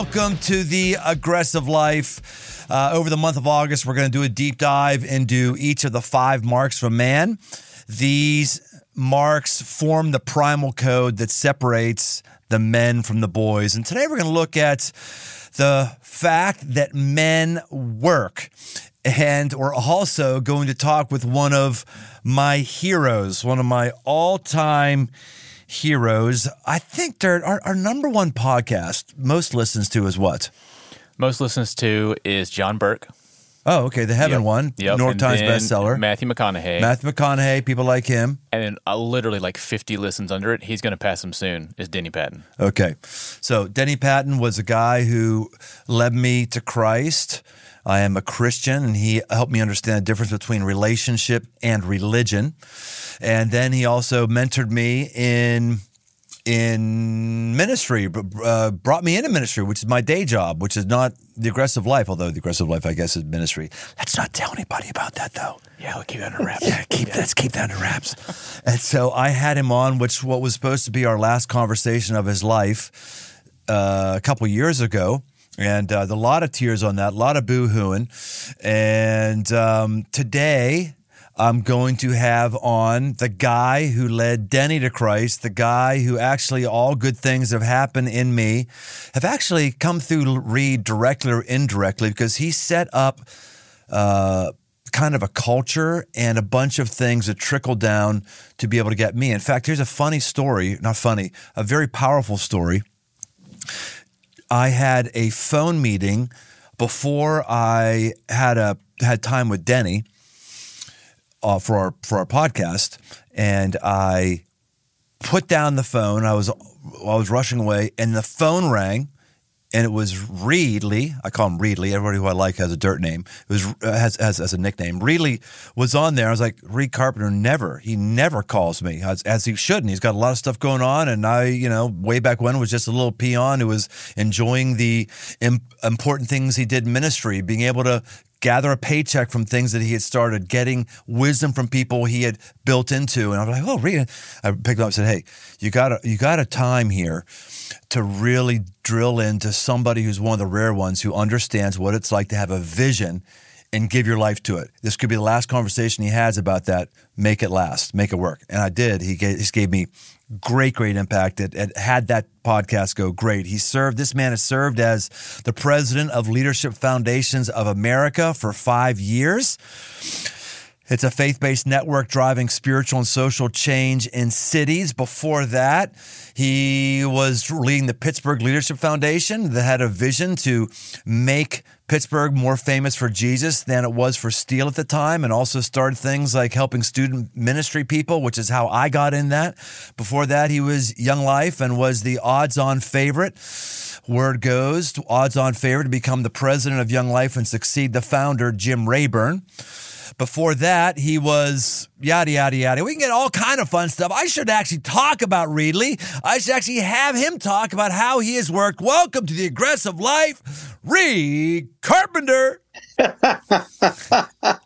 welcome to the aggressive life. Uh, over the month of August, we're going to do a deep dive into each of the five marks for man. These marks form the primal code that separates the men from the boys. And today we're going to look at the fact that men work. And we're also going to talk with one of my heroes, one of my all time heroes. I think they're our, our number one podcast most listens to is what? Most listens to is John Burke. Oh, okay. The Heaven Yep. one, Yep. New York and Times bestseller. Matthew McConaughey. Matthew McConaughey, people like him. and then uh, literally like 50 listens under it. He's going to pass him soon. Is Denny Patton. Okay. So Denny Patton was a guy who led me to Christ. I am a Christian, and he helped me understand the difference between relationship and religion. And then he also mentored me in in ministry, uh, brought me into ministry, which is my day job, which is not the aggressive life, although the aggressive life, I guess, is ministry. Let's not tell anybody about that, though. Yeah, we'll keep that under wraps. Yeah, keep let's keep that under wraps. and so I had him on, which what was supposed to be our last conversation of his life uh, a couple years ago. And uh, a lot of tears on that, a lot of boo hooing. And um, today, I'm going to have on the guy who led Denny to Christ, the guy who actually all good things have happened in me have actually come through Reid directly or indirectly because he set up uh, kind of a culture and a bunch of things that trickle down to be able to get me. In fact, here's a funny story, not funny, a very powerful story. I had a phone meeting before I had a had time with Denny uh, for our for our podcast, and I put down the phone. I was I was rushing away, and the phone rang, and it was Reedley. I call him Reedley. Everybody who I like has a dirt name. It was uh, has has, has a nickname. Reedley was on there. I was like, Reid Carpenter never. He never calls me as, as he should, and he's got a lot of stuff going on. And I, you know, way back when was just a little peon who was enjoying the Im- important things he did in ministry, being able to gather a paycheck from things that he had started, getting wisdom from people he had built into. And I was like, oh, Reid. I picked him up and said, hey, you got you got a time here to really drill into somebody who's one of the rare ones who understands what it's like to have a vision and give your life to it. This could be the last conversation he has about that. Make it last, make it work. And I did. He gave, he gave me great, great impact. It, it had that podcast go great. He served, this man has served as the president of Leadership Foundations of America for five years. It's a faith based network driving spiritual and social change in cities. Before that, he was leading the Pittsburgh Leadership Foundation that had a vision to make Pittsburgh more famous for Jesus than it was for steel at the time, and also started things like helping student ministry people, which is how I got in that. Before that, he was Young Life and was the odds on favorite. Word goes, odds on favorite to become the president of Young Life and succeed the founder, Jim Rayburn. Before that, he was yada yada yada. We can get all kind of fun stuff. I should actually talk about Reedley. I should actually have him talk about how he has worked. Welcome to the aggressive life, Reid Carpenter.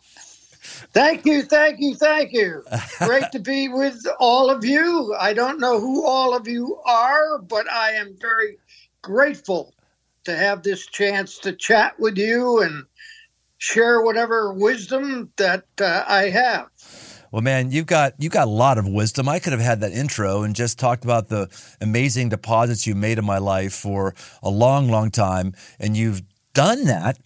Thank you, thank you, thank you. Great to be with all of you. I don't know who all of you are, but I am very grateful to have this chance to chat with you and share whatever wisdom that uh, I have. Well, man, you've got you got a lot of wisdom. I could have had that intro and just talked about the amazing deposits you made in my life for a long, long time, and you've done that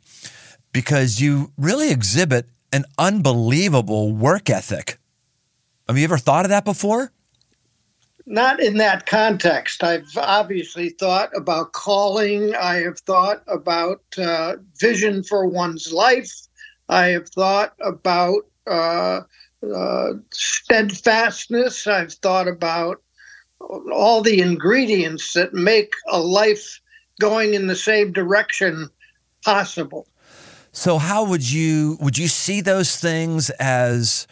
because you really exhibit an unbelievable work ethic. Have you ever thought of that before? Not in that context. I've obviously thought about calling. I have thought about uh, vision for one's life. I have thought about uh, uh, steadfastness. I've thought about all the ingredients that make a life going in the same direction possible. So, how would you would you see those things as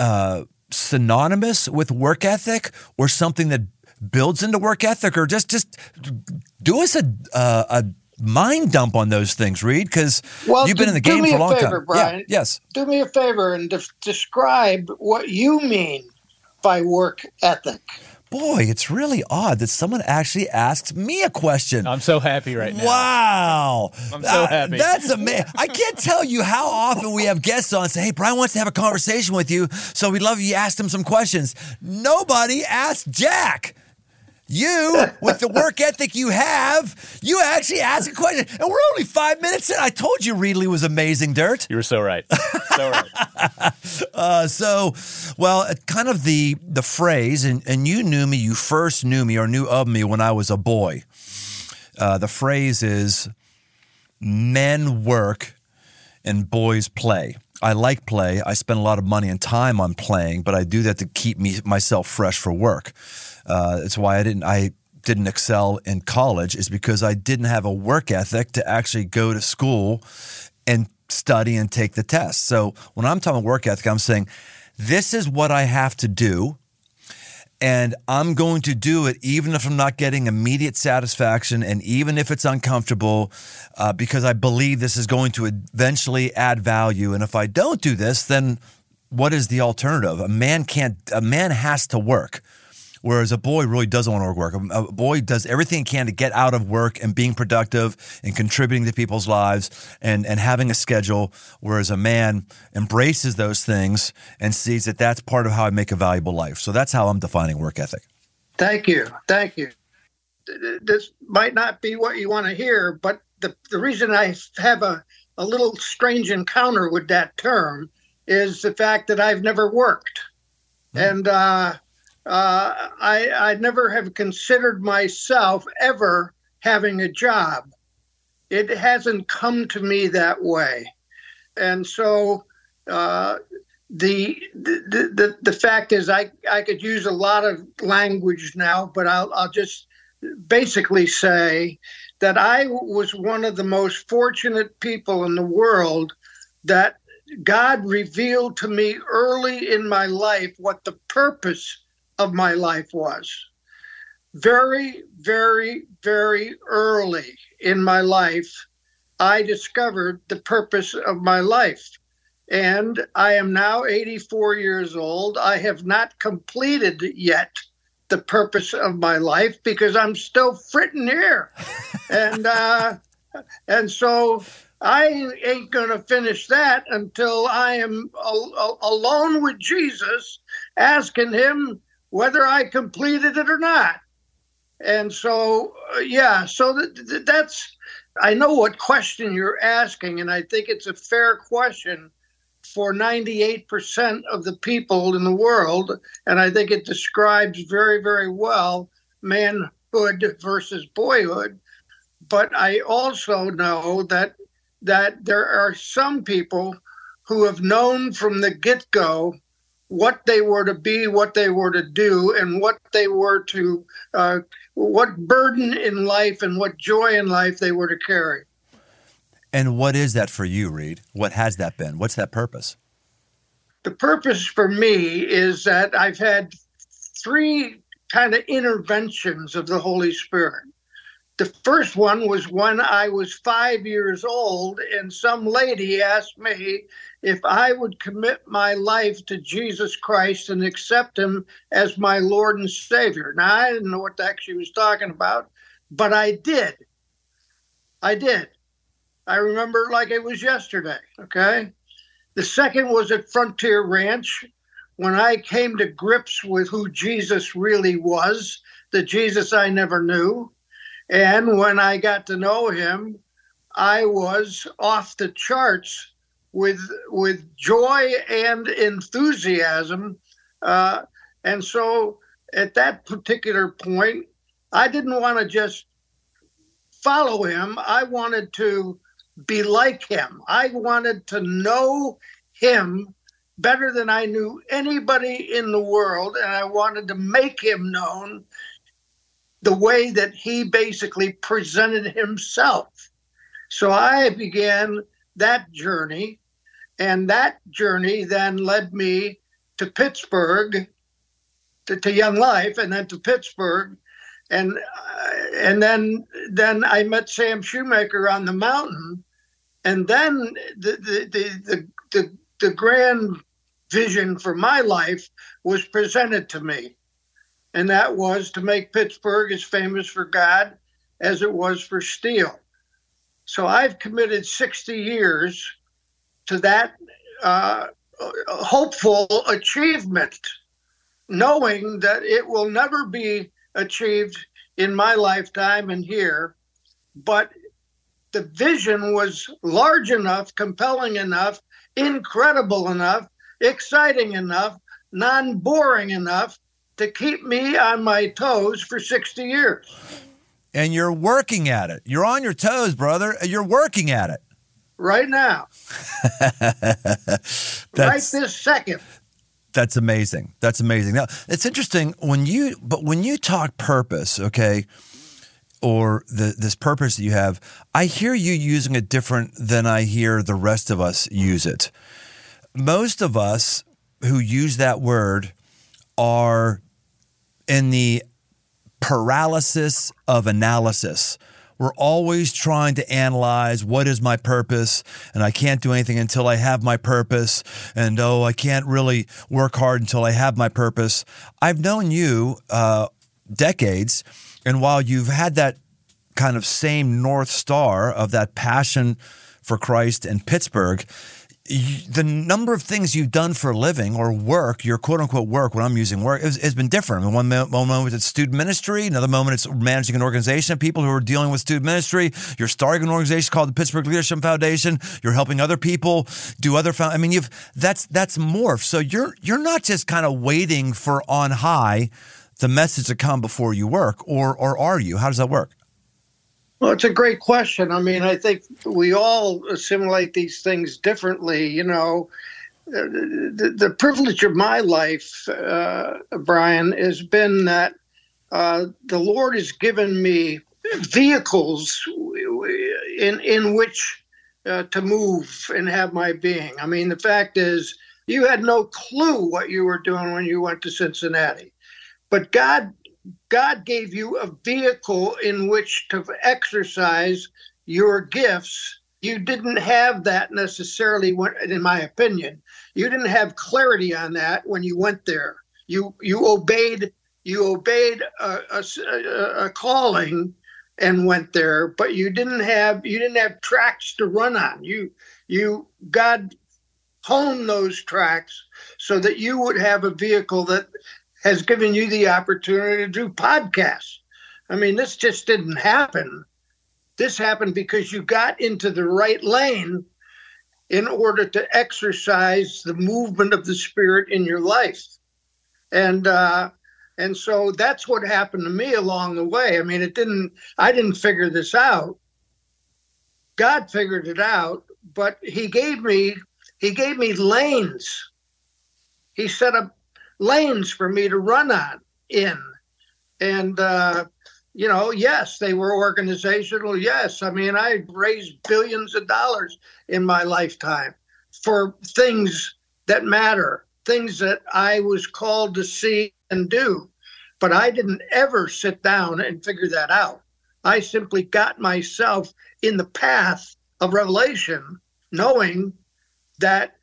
uh, synonymous with work ethic, or something that builds into work ethic, or just just do us a uh, a mind dump on those things, Reid? Because Well, you've been in the game for a long favor, time. Brian. Yeah, yes. Do me a favor and de- describe what you mean by work ethic. Boy, it's really odd that someone actually asked me a question. I'm so happy right now. Wow. I'm so happy. That's amazing. I can't tell you how often we have guests on and say, hey, Brian wants to have a conversation with you, so we'd love you asked him some questions. Nobody asked Jack. You, with the work ethic you have, you actually ask a question. And we're only five minutes in. I told you Reedley was amazing, Dirt. You were so right. So right. Uh, so, well, uh, kind of the the phrase, and, and you knew me, you first knew me or knew of me when I was a boy. Uh, the phrase is men work and boys play. I like play. I spend a lot of money and time on playing, but I do that to keep me myself fresh for work. Uh, it's why I didn't I didn't excel in college is because I didn't have a work ethic to actually go to school and study and take the test. So when I'm talking work ethic, I'm saying this is what I have to do. And I'm going to do it even if I'm not getting immediate satisfaction and even if it's uncomfortable, uh, because I believe this is going to eventually add value. And if I don't do this, then what is the alternative? A man can't, a man has to work. Whereas a boy really doesn't want to work. A boy does everything he can to get out of work and being productive and contributing to people's lives and, and having a schedule. Whereas a man embraces those things and sees that that's part of how I make a valuable life. So that's how I'm defining work ethic. Thank you. Thank you. This might not be what you want to hear, but the, the reason I have a, a little strange encounter with that term is the fact that I've never worked. And uh, uh, I, I never have considered myself ever having a job. It hasn't come to me that way. And so uh, the, the the the fact is I I could use a lot of language now, but I'll I'll just basically say that I was one of the most fortunate people in the world that God revealed to me early in my life what the purpose of my life was. Very, very, very early in my life, I discovered the purpose of my life. And I am now 84 years old. I have not completed yet the purpose of my life because I'm still fritting here. and uh, and so I ain't going to finish that until I am al- al- alone with Jesus, asking him whether I completed it or not. And so, uh, yeah, so th- th- that's, I know what question you're asking, and I think it's a fair question for 98% of the people in the world. And I think it describes very, very well manhood versus boyhood. But I also know that that there are some people who have known from the get-go what they were to be, what they were to do, and what they were to, uh, what burden in life and what joy in life they were to carry. And what is that for you, Reid? What has that been? What's that purpose? The purpose for me is that I've had three kind of interventions of the Holy Spirit. The first one was when I was five years old, and some lady asked me if I would commit my life to Jesus Christ and accept Him as my Lord and Savior. Now, I didn't know what the heck she was talking about, but I did. I did. I remember like it was yesterday, okay? The second was at Frontier Ranch when I came to grips with who Jesus really was, the Jesus I never knew. And when I got to know him, I was off the charts with with joy and enthusiasm. Uh, and so at that particular point, I didn't want to just follow him. I wanted to be like him. I wanted to know him better than I knew anybody in the world, and I wanted to make him known the way that he basically presented himself. So I began that journey, and that journey then led me to Pittsburgh, to, to Young Life, and then to Pittsburgh, and uh, and then then I met Sam Shoemaker on the mountain, and then the the the the, the, the grand vision for my life was presented to me. And that was to make Pittsburgh as famous for God as it was for steel. So I've committed 60 years to that uh, hopeful achievement, knowing that it will never be achieved in my lifetime and here, but the vision was large enough, compelling enough, incredible enough, exciting enough, non boring enough to keep me on my toes for 60 years. And you're working at it. You're on your toes, brother. You're working at it. Right now. right this second. That's amazing. That's amazing. Now, it's interesting when you, but when you talk purpose, okay, or the, this purpose that you have, I hear you using it different than I hear the rest of us use it. Most of us who use that word are in the paralysis of analysis. We're always trying to analyze what is my purpose, and I can't do anything until I have my purpose. And oh, I can't really work hard until I have my purpose. I've known you uh, decades, and while you've had that kind of same North Star of that passion for Christ and Pittsburgh, the number of things you've done for a living or work, your quote unquote work, when I'm using work, has, been different. I mean, one, one moment it's student ministry, another moment it's managing an organization of people who are dealing with student ministry. You're starting an organization called the Pittsburgh Leadership Foundation. You're helping other people do other. Found- I mean, you've that's that's morph. So you're you're not just kind of waiting for on high the message to come before you work, or or are you? How does that work? Well, it's a great question. I mean, I think we all assimilate these things differently. You know, the, the privilege of my life, uh, Brian, has been that uh, the Lord has given me vehicles in in which uh, to move and have my being. I mean, the fact is, you had no clue what you were doing when you went to Cincinnati, but God God gave you a vehicle in which to exercise your gifts. You didn't have that necessarily, in my opinion. You didn't have clarity on that when you went there. You you obeyed you obeyed a, a, a calling and went there, but you didn't have you didn't have tracks to run on. You you God honed those tracks so that you would have a vehicle that has given you the opportunity to do podcasts. I mean, this just didn't happen. This happened because you got into the right lane in order to exercise the movement of the spirit in your life. And uh, and so that's what happened to me along the way. I mean, it didn't I didn't figure this out. God figured it out, but he gave me he gave me lanes. He set up lanes for me to run on in. And, uh, you know, yes, they were organizational. Yes. I mean, I raised billions of dollars in my lifetime for things that matter, things that I was called to see and do. But I didn't ever sit down and figure that out. I simply got myself in the path of revelation, knowing that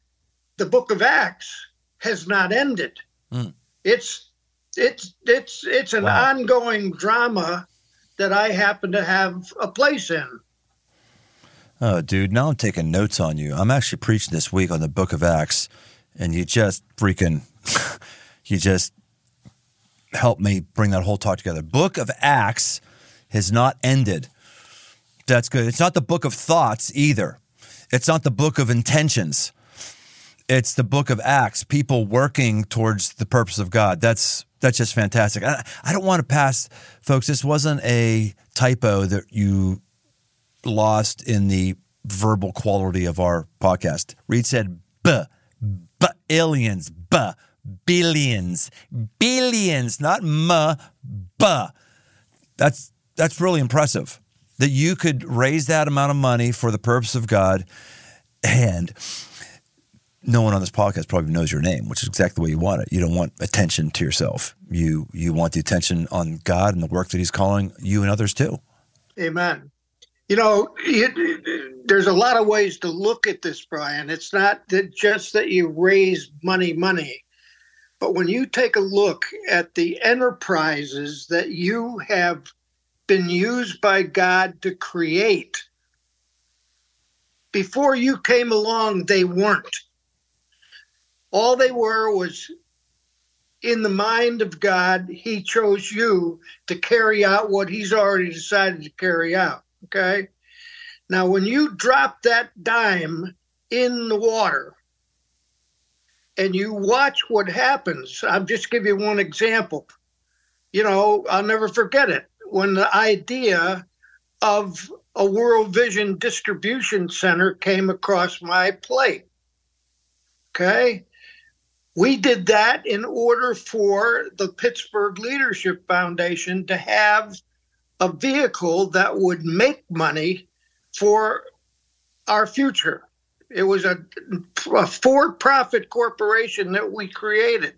the book of Acts has not ended. Mm. It's it's it's it's an wow. ongoing drama that I happen to have a place in. Oh, dude, now I'm taking notes on you. I'm actually preaching this week on the book of Acts, and you just freaking, you just helped me bring that whole talk together. Book of Acts has not ended. That's good. It's not the book of thoughts either. It's not the book of intentions it's the book of Acts, people working towards the purpose of God. That's that's just fantastic. I, I don't want to pass, folks. This wasn't a typo that you lost in the verbal quality of our podcast. Reid said, "b, b aliens, billions, billions, not m, b." That's that's really impressive that you could raise that amount of money for the purpose of God, and no one on this podcast probably knows your name, which is exactly what you want it. You don't want attention to yourself. You you want the attention on God and the work that He's calling you and others to. Amen. You know, it, there's a lot of ways to look at this, Brian. It's not that just that you raise money, money, But when you take a look at the enterprises that you have been used by God to create, before you came along, they weren't. All they were was in the mind of God, He chose you to carry out what He's already decided to carry out. Okay. Now, when you drop that dime in the water and you watch what happens, I'll just give you one example. You know, I'll never forget it. When the idea of a World Vision distribution center came across my plate. Okay. We did that in order for the Pittsburgh Leadership Foundation to have a vehicle that would make money for our future. It was a, a for profit corporation that we created.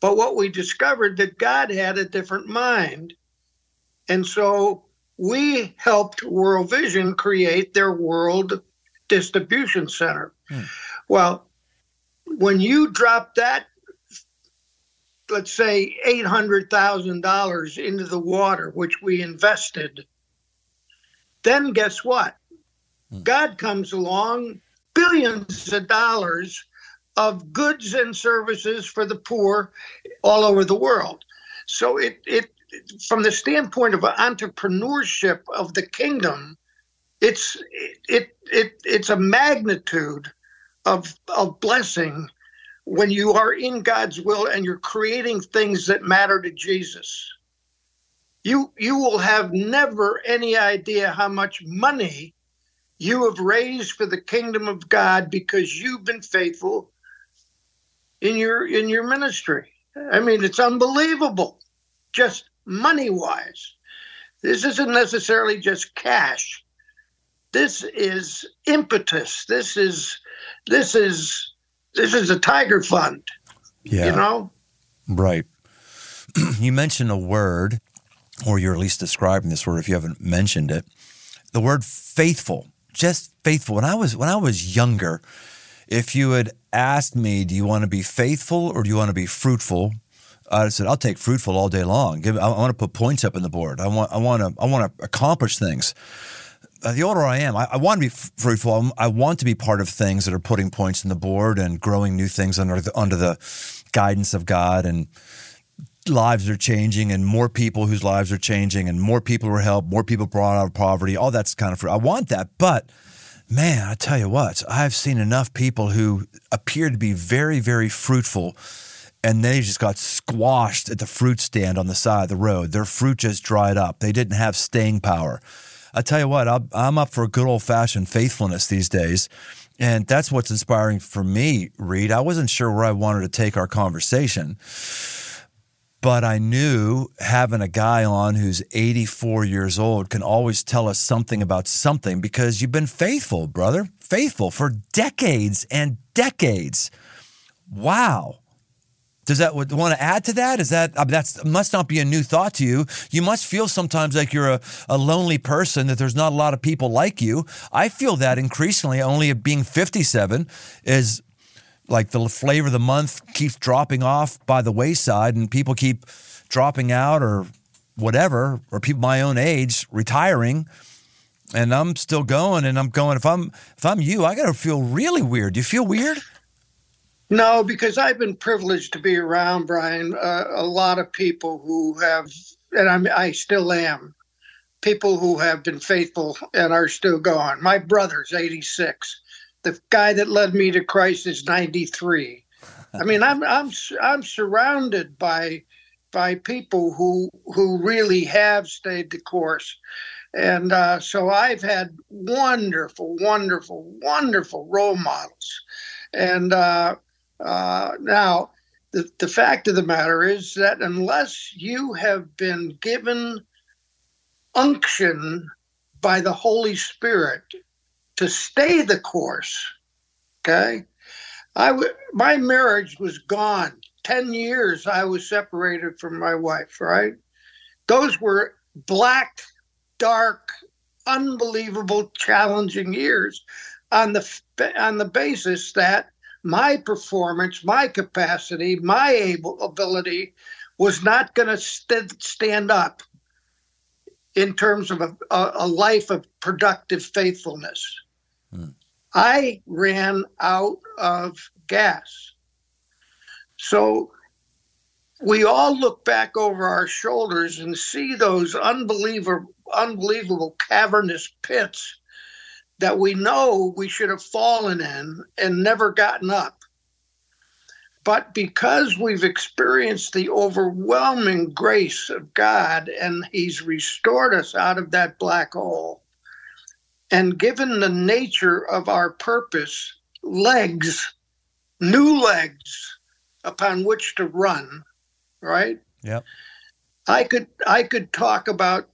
But what we discovered that God had a different mind. And so we helped World Vision create their world distribution center. Hmm. Well, when you drop that, let's say $800,000 into the water, which we invested, then guess what? Hmm. God comes along, billions of dollars of goods and services for the poor all over the world. So it, it from the standpoint of entrepreneurship of the kingdom, it's it it it's a magnitude of of blessing when you are in God's will and you're creating things that matter to Jesus. You you will have never any idea how much money you have raised for the kingdom of God because you've been faithful in your in your ministry. I mean, it's unbelievable. Just money wise. This isn't necessarily just cash. This is impetus. This is this is this is a tiger fund. Yeah. You know? Right. you mentioned a word, or you're at least describing this word if you haven't mentioned it. The word faithful. Just faithful. When I was when I was younger, if you had asked me, do you want to be faithful or do you want to be fruitful? I said, I'll take fruitful all day long. I, want to put points up in the board. I want, I want to, I want to accomplish things. Uh, the older I am, I, I want to be fruitful. I want to be part of things that are putting points in the board and growing new things under the, under the guidance of God. And lives are changing, and more people whose lives are changing, and more people are helped, more people brought out of poverty. All that's kind of. Fruit. I want that, but man, I tell you what, I've seen enough people who appear to be very, very fruitful and they just got squashed at the fruit stand on the side of the road. Their fruit just dried up. They didn't have staying power. I tell you what, I'm up for good old fashioned faithfulness these days. And that's what's inspiring for me, Reid. I wasn't sure where I wanted to take our conversation, but I knew having a guy on who's 84 years old can always tell us something about something because you've been faithful, brother, faithful for decades and decades. Wow. Does that want to add to that? Is that mean, that's must not be a new thought to you? You must feel sometimes like you're a, a lonely person that there's not a lot of people like you. I feel that increasingly. Only being 57 is like the flavor of the month keeps dropping off by the wayside, and people keep dropping out or whatever, or people my own age retiring and I'm still going and I'm going if I'm if I'm you I got to feel really weird. Do you feel weird? No, because I've been privileged to be around Brian. Uh, a lot of people who have, and I'm, I still am, people who have been faithful and are still going. My brother's 86. The guy that led me to Christ is 93. I mean, I'm I'm I'm surrounded by by people who who really have stayed the course, and uh, so I've had wonderful, wonderful, wonderful role models, and uh, uh, now, the, the fact of the matter is that unless you have been given unction by the Holy Spirit to stay the course, okay, I w- my marriage was gone. 10 years I was separated from my wife, right? Those were black, dark, unbelievable, challenging years on the on the basis that my performance, my capacity, my able ability was not going to st- stand up in terms of a, a life of productive faithfulness. Hmm. I ran out of gas. So we all look back over our shoulders and see those unbelievable, unbelievable cavernous pits that we know we should have fallen in and never gotten up. But because we've experienced the overwhelming grace of God and He's restored us out of that black hole, and given the nature of our purpose, legs, new legs upon which to run, right? Yep. I could I could talk about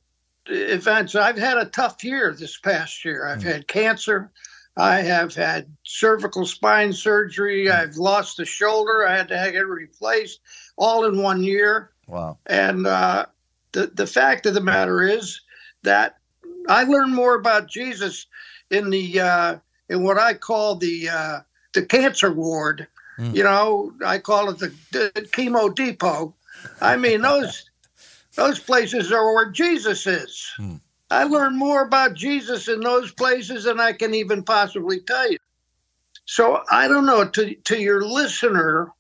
events. I've had a tough year this past year. I've mm. had cancer. I have had cervical spine surgery. Mm. I've lost a shoulder. I had to have it replaced all in one year. Wow. And uh, the, the fact of the matter is that I learned more about Jesus in the uh, in what I call the uh, the cancer ward. Mm. You know, I call it the, the chemo depot. I mean, those those places are where Jesus is. Hmm. I learned more about Jesus in those places than I can even possibly tell you. So I don't know to to your listener.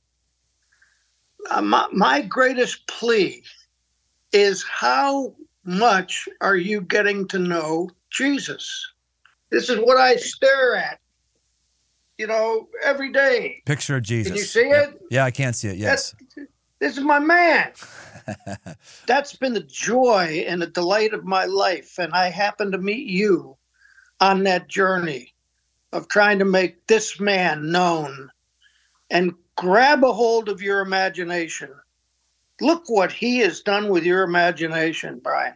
Uh, my, my greatest plea is how much are you getting to know Jesus? This is what I stare at, you know, every day. Picture of Jesus. Can you see it? Yeah, I can't see it. Yes. That's, this is my man. That's been the joy and the delight of my life. And I happen to meet you on that journey of trying to make this man known and grab a hold of your imagination. Look what he has done with your imagination, Brian.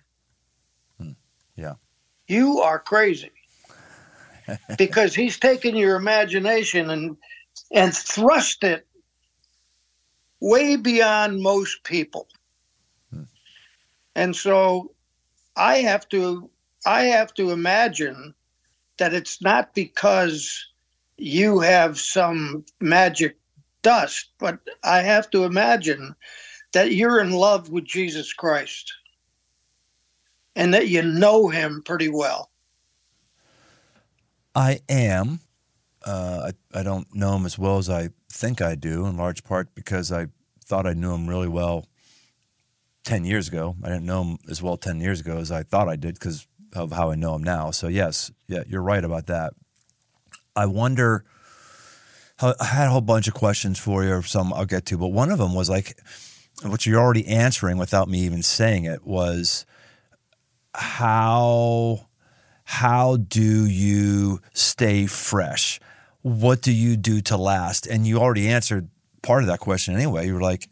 Hmm. Yeah. You are crazy. because he's taken your imagination and and thrust it way beyond most people. Hmm. And so I have to I have to imagine that it's not because you have some magic dust, but I have to imagine that you're in love with Jesus Christ and that you know him pretty well. I am. Uh, I, I don't know him as well as I think I do, in large part because I thought I knew him really well 10 years ago. I didn't know him as well 10 years ago as I thought I did because of how I know him now. So, yes, yeah, you're right about that. I wonder, I had a whole bunch of questions for you, or some I'll get to, but one of them was like, which you're already answering without me even saying it, was how how do you stay fresh? What do you do to last? And you already answered part of that question anyway. You were like,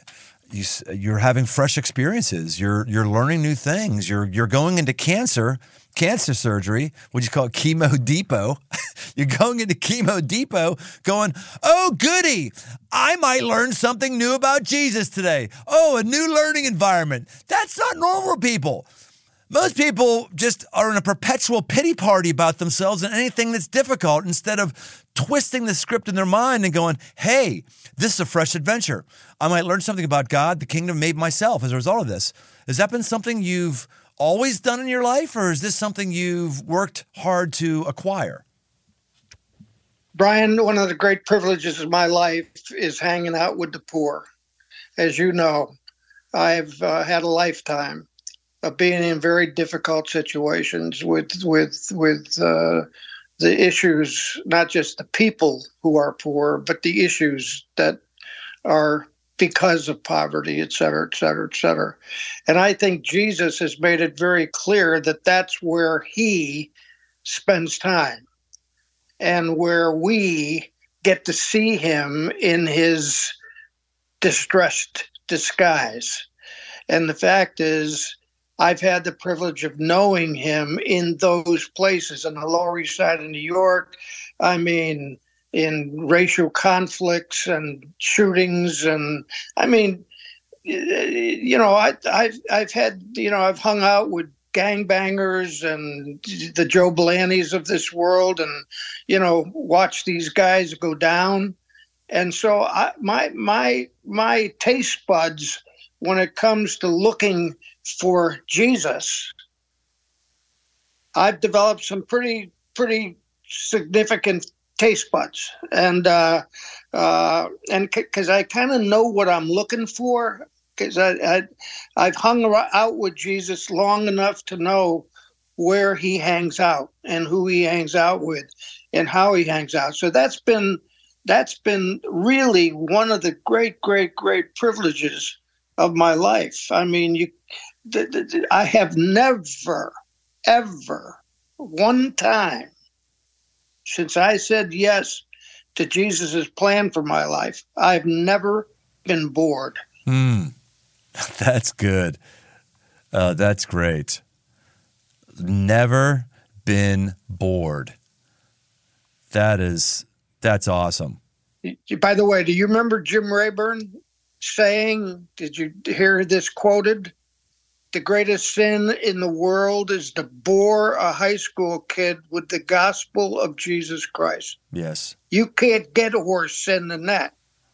you, you're having fresh experiences. You're you're learning new things. You're you're going into cancer cancer surgery, what you call chemo depot. you're going into chemo depot, going, oh goody, I might learn something new about Jesus today. Oh, a new learning environment. That's not normal people. Most people just are in a perpetual pity party about themselves and anything that's difficult instead of twisting the script in their mind and going, hey, this is a fresh adventure. I might learn something about God, the kingdom, maybe myself as a result of this. Has that been something you've always done in your life, or is this something you've worked hard to acquire? Brian, one of the great privileges of my life is hanging out with the poor. As you know, I've uh, had a lifetime of being in very difficult situations with with with uh, the issues, not just the people who are poor, but the issues that are because of poverty, et cetera, et cetera, et cetera. And I think Jesus has made it very clear that that's where he spends time and where we get to see him in his distressed disguise. And the fact is, I've had the privilege of knowing him in those places on the Lower East Side of New York. I mean, in racial conflicts and shootings, and I mean, you know, I, I've I've had you know I've hung out with gangbangers and the Joe Blannies of this world, and you know, watch these guys go down. And so I, my my my taste buds when it comes to looking for Jesus, I've developed some pretty pretty significant taste buds, and uh, uh, and because c- I kind of know what I'm looking for, because I, I I've hung out with Jesus long enough to know where he hangs out and who he hangs out with and how he hangs out. So that's been that's been really one of the great great great privileges of my life. I mean, you th- th- I have never ever one time since I said yes to Jesus' plan for my life, I've never been bored. Mm, that's good. Uh, that's great. Never been bored. That is that's awesome. By the way, do you remember Jim Rayburn saying? Did you hear this quoted? The greatest sin in the world is to bore a high school kid with the gospel of Jesus Christ. Yes. You can't get a worse sin than that.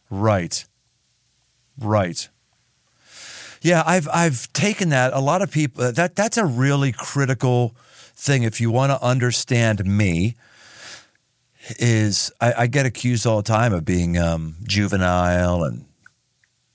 Right. Right. Yeah, I've I've taken that. A lot of people that that's a really critical thing if you want to understand me. Is I, I, get accused all the time of being um, juvenile and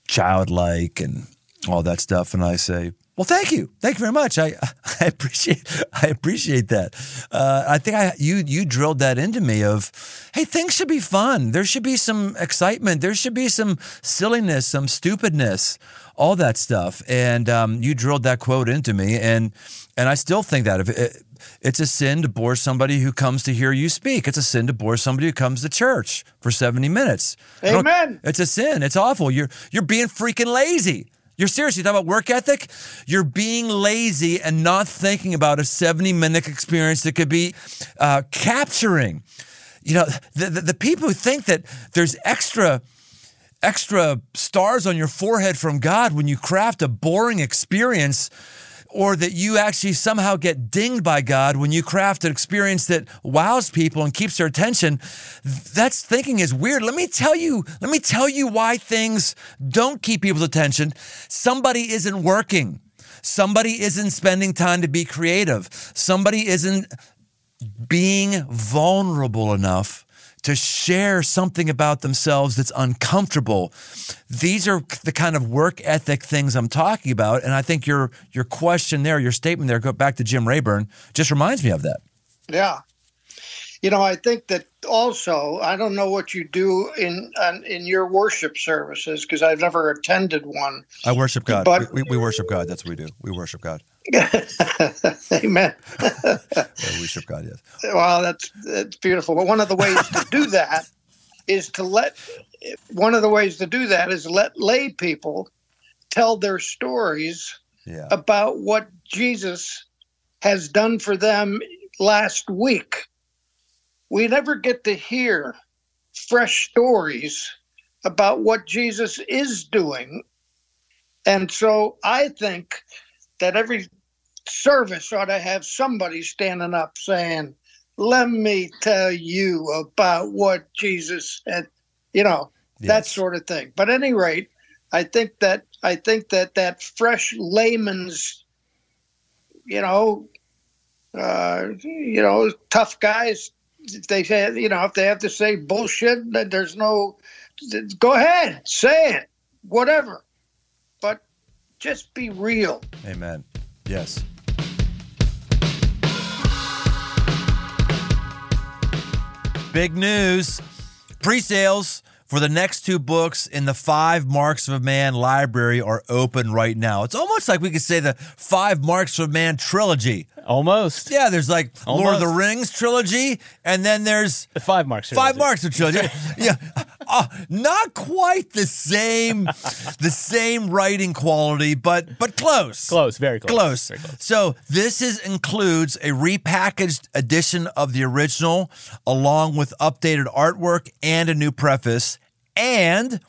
childlike and all that stuff, and I say, well, thank you, thank you very much. I I appreciate I appreciate that. Uh, I think I you you drilled that into me of, hey, things should be fun. There should be some excitement. There should be some silliness, some stupidness, all that stuff. And um, you drilled that quote into me, and and I still think that if it, it's a sin to bore somebody who comes to hear you speak. It's a sin to bore somebody who comes to church for 70 minutes. Amen. It's a sin. It's awful. You're you're being freaking lazy. You're seriously talking about work ethic? You're being lazy and not thinking about a 70 minute experience that could be uh, capturing. You know, the, the, the people who think that there's extra extra stars on your forehead from God when you craft a boring experience or that you actually somehow get dinged by God when you craft an experience that wows people and keeps their attention, that's thinking is weird. Let me tell you, let me tell you why things don't keep people's attention. Somebody isn't working. Somebody isn't spending time to be creative. Somebody isn't being vulnerable enough to share something about themselves that's uncomfortable. These are the kind of work ethic things I'm talking about. And I think your your question there, your statement there, go back to Jim Rayburn, just reminds me of that. Yeah. You know, I think that also, I don't know what you do in in your worship services because I've never attended one. I worship God. But, we, we worship God. That's what we do. We worship God. Amen. we worship God. Yes. Well, that's that's beautiful. But one of the ways to do that is to let one of the ways to do that is let lay people tell their stories yeah. about what Jesus has done for them last week. We never get to hear fresh stories about what Jesus is doing. And so I think that every service ought to have somebody standing up saying, Let me tell you about what Jesus had, you know, yes. that sort of thing. But at any rate, I think that I think that that fresh layman's, you know, uh, you know, tough guys. They say, you know, if they have to say bullshit, that there's no. Go ahead, say it, whatever, just be real. Amen. Yes. Big news. Pre-sales for the next two books in the Five Marks of a Man library are open right now. It's almost like we could say the Five Marks of a Man trilogy. Almost. Yeah, there's like Almost. Lord of the Rings trilogy, and then there's the Five Marks. Trilogy. Five Marks of trilogy. yeah, uh, not quite the same, the same writing quality, but but close. Close, very close. Close. Very close. So this is includes a repackaged edition of the original, along with updated artwork and a new preface, and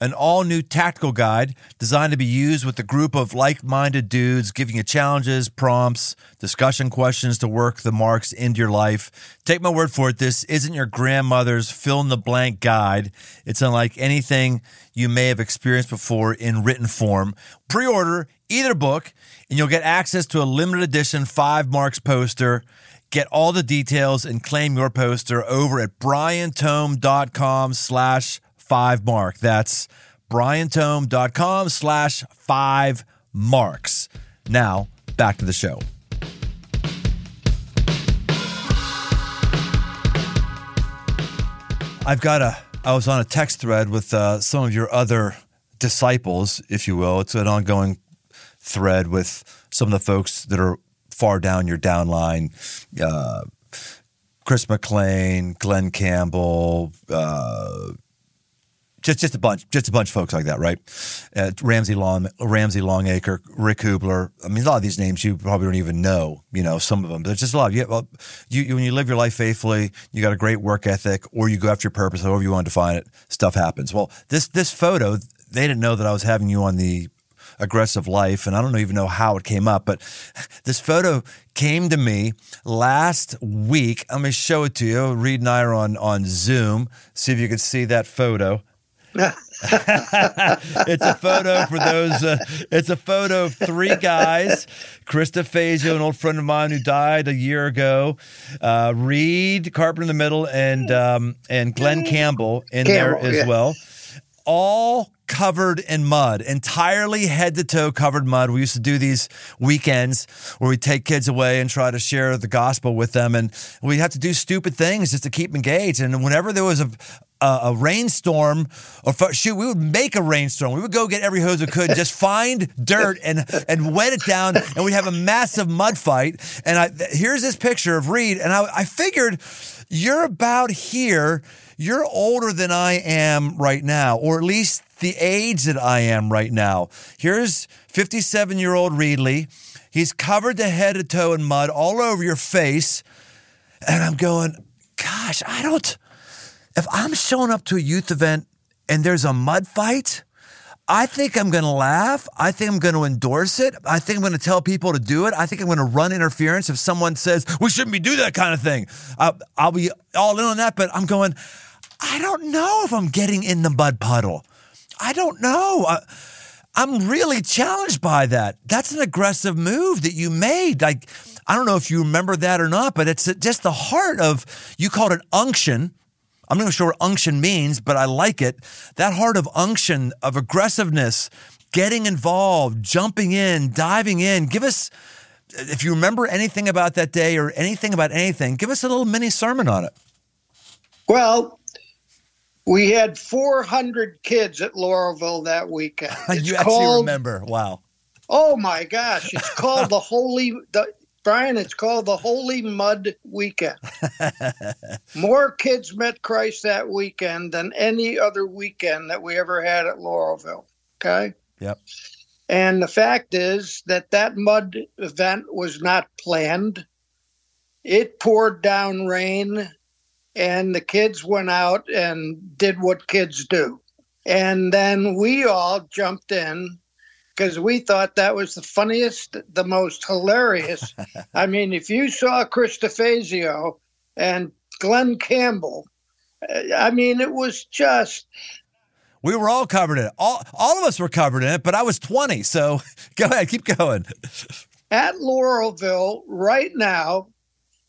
an all new tactical guide designed to be used with a group of like minded dudes, giving you challenges, prompts, discussion questions to work the marks into your life. Take my word for it, this isn't your grandmother's fill in the blank guide. It's unlike anything you may have experienced before in written form. Pre order either book, and you'll get access to a limited edition five marks poster. Get all the details and claim your poster over at briantome.com slash five mark. That's briantome.com slash five marks. Now, back to the show. I've got a, I was on a text thread with uh, some of your other disciples, if you will. It's an ongoing thread with some of the folks that are far down your downline. Uh, Chris McLean, Glenn Campbell, uh, just just a bunch, just a bunch of folks like that, right? Uh, Ramsey Long, Ramsey Longacre, Rick Hubler. I mean, a lot of these names you probably don't even know. You know, some of them. but There's just a lot. Yeah, well, you, you when you live your life faithfully, you got a great work ethic, or you go after your purpose, however you want to define it. Stuff happens. Well, this this photo, they didn't know that I was having you on the aggressive life, and I don't even know how it came up, but this photo came to me last week. Let me show it to you. Reid and I are on on Zoom. See if you can see that photo. it's a photo for those. Uh, it's a photo of three guys: Krista Fazio, an old friend of mine who died a year ago, uh, Reid Carpenter in the middle, and um, and Glenn Campbell in Campbell, there as yeah. well. All covered in mud, entirely head to toe covered mud. We used to do these weekends where we take kids away and try to share the gospel with them, and we have to do stupid things just to keep engaged. And whenever there was a a, a rainstorm, or shoot, we would make a rainstorm. We would go get every hose we could, just find dirt and and wet it down, and we'd have a massive mud fight. And I here's this picture of Reid, and I, I figured you're about here. You're older than I am right now, or at least the age that I am right now. Here's 57 year old Reedley. He's covered the head to toe in mud all over your face. And I'm going, gosh, I don't. If I'm showing up to a youth event and there's a mud fight, I think I'm going to laugh. I think I'm going to endorse it. I think I'm going to tell people to do it. I think I'm going to run interference if someone says we shouldn't be do that kind of thing. I'll, I'll be all in on that, but I'm going. I don't know if I'm getting in the mud puddle. I don't know. I, I'm really challenged by that. That's an aggressive move that you made. Like, I don't know if you remember that or not, but it's just the heart of, you called it unction. I'm not even sure what unction means, but I like it. That heart of unction, of aggressiveness, getting involved, jumping in, diving in. Give us, if you remember anything about that day or anything about anything, give us a little mini sermon on it. Well, we had 400 kids at Laurelville that weekend. You actually called- remember. Wow. Oh my gosh! It's called the Holy. The, Brian, it's called the Holy Mud Weekend. More kids met Christ that weekend than any other weekend that we ever had at Laurelville. Okay. Yep. And the fact is that that mud event was not planned. It poured down rain, and the kids went out and did what kids do. And then we all jumped in because we thought that was the funniest, the most hilarious. I mean, if you saw Krista Fazio and Glenn Campbell, uh, I mean, it was just We were all covered in it. All, all of us were covered in it, but I was 20. So go ahead, keep going. at Laurelville right now,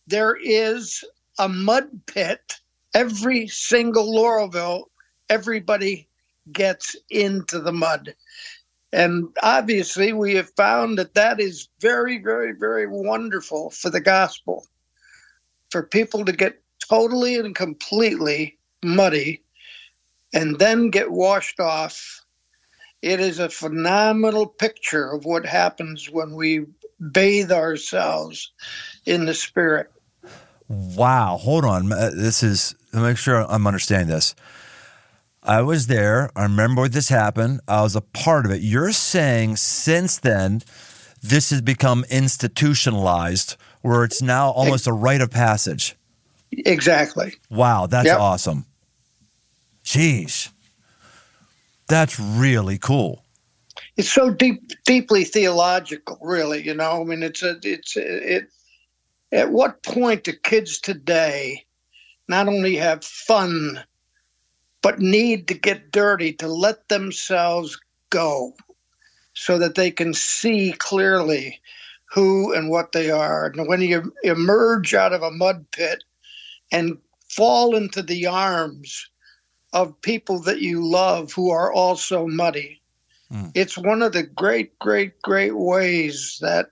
there is a mud pit. Every single Laurelville, everybody gets into the mud. And obviously, we have found that that is very, very, very wonderful for the gospel, for people to get totally and completely muddy and then get washed off. It is a phenomenal picture of what happens when we bathe ourselves in the Spirit. Wow. Hold on. Uh, This is, make sure I'm understanding this. I was there. I remember when this happened. I was a part of it. You're saying since then, this has become institutionalized where it's now almost a rite of passage. Exactly. Wow. That's Yep. awesome. Jeez. That's really cool. It's so deep, deeply theological, really. You know, I mean, it's a, it's a, it. At what point do kids today not only have fun, but need to get dirty to let themselves go, so that they can see clearly who and what they are. And when you emerge out of a mud pit and fall into the arms of people that you love who are also muddy. Mm. It's one of the great, great, great ways that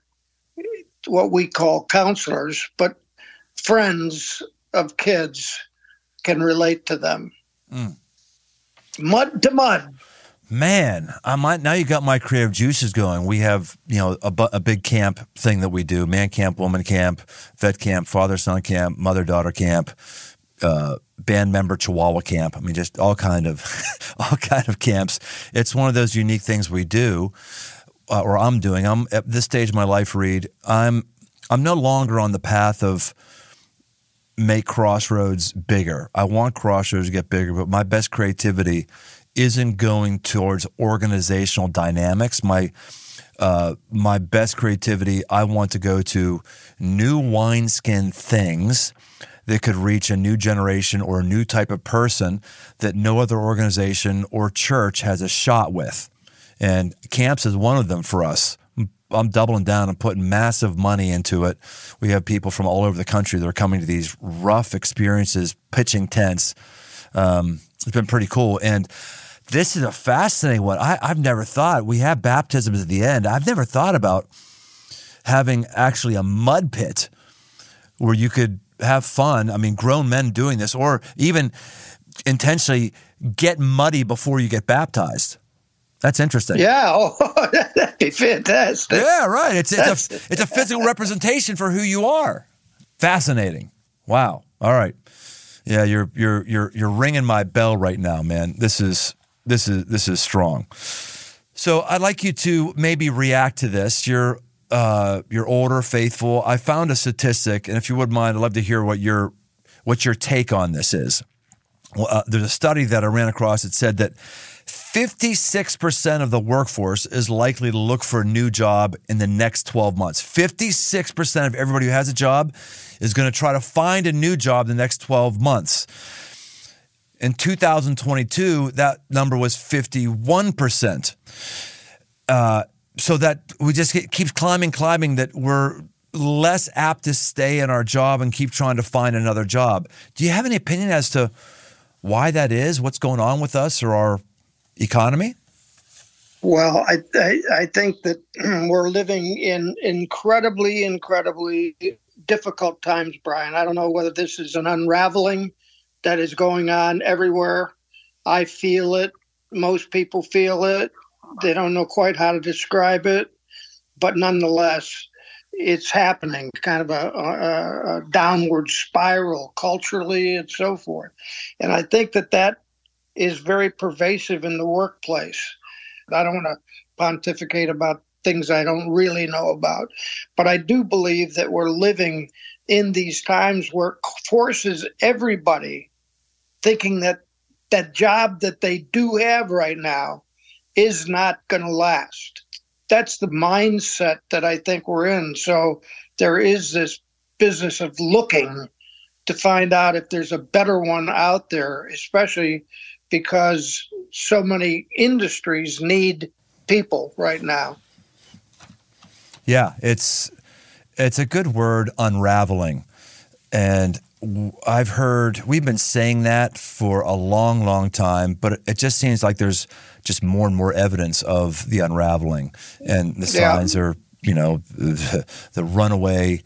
what we call counselors, but friends of kids can relate to them. Mm. Mud to mud. Man, I might now you got my creative juices going. We have you know a, a big camp thing that we do: man camp, woman camp, vet camp, father son camp, mother daughter camp, uh, band member Chihuahua camp. I mean, just all kind of all kind of camps. It's one of those unique things we do, uh, or I'm doing. I'm at this stage of my life, Reid. I'm I'm no longer on the path of make Crossroads bigger. I want Crossroads to get bigger, but my best creativity isn't going towards organizational dynamics. My uh, my best creativity, I want to go to new wineskin things that could reach a new generation or a new type of person that no other organization or church has a shot with. And camps is one of them for us. I'm doubling down and putting massive money into it. We have people from all over the country that are coming to these rough experiences, pitching tents. Um, it's been pretty cool. And this is a fascinating one. I, I've never thought we have baptisms at the end. I've never thought about having actually a mud pit where you could have fun. I mean, grown men doing this, or even intentionally get muddy before you get baptized. That's interesting. Yeah, oh, that'd be fantastic. Yeah, right. It's it's a it's a physical representation for who you are. Fascinating. Wow. All right. Yeah, you're you're you're you're ringing my bell right now, man. This is this is this is strong. So I'd like you to maybe react to this. You're uh, you're older, faithful. I found a statistic, and if you wouldn't mind, I'd love to hear what your what your take on this is. Well, uh, there's a study that I ran across that said that 56% of the workforce is likely to look for a new job in the next 12 months. 56% of everybody who has a job is going to try to find a new job in the next 12 months. In 2022, that number was 51%. Uh, so that we just keep keeps climbing, climbing, that we're less apt to stay in our job and keep trying to find another job. Do you have any opinion as to why that is? What's going on with us or our economy? Well, I, I, I think that we're living in incredibly, incredibly difficult times, Brian. I don't know whether this is an unraveling that is going on everywhere. I feel it. Most people feel it. They don't know quite how to describe it, but nonetheless, it's happening. Kind of a, a, a downward spiral culturally and so forth. And I think that that is very pervasive in the workplace. I don't want to pontificate about things I don't really know about, but I do believe that we're living in these times where forces everybody thinking that that job that they do have right now is not going to last. That's the mindset that I think we're in. So there is this business of looking to find out if there's a better one out there, especially because so many industries need people right now. Yeah, it's it's a good word unraveling. And I've heard we've been saying that for a long, long time, but it just seems like there's just more and more evidence of the unraveling, and the signs yeah. are, you know, the, the runaway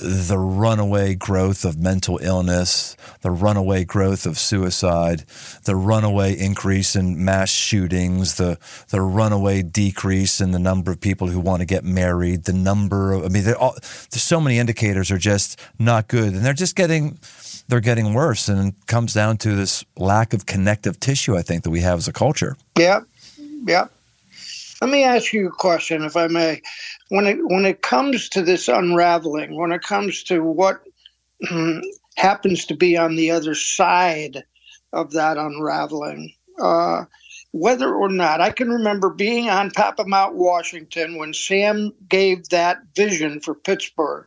the runaway growth of mental illness, the runaway growth of suicide, the runaway increase in mass shootings, the the runaway decrease in the number of people who want to get married, the number of I mean, all, there's so many indicators are just not good, and they're just getting they're getting worse, and it comes down to this lack of connective tissue. I think that we have as a culture. Yeah, yeah. Let me ask you a question, if I may. When it when it comes to this unraveling, when it comes to what happens to be on the other side of that unraveling, uh, whether or not I can remember being on top of Mount Washington when Sam gave that vision for Pittsburgh.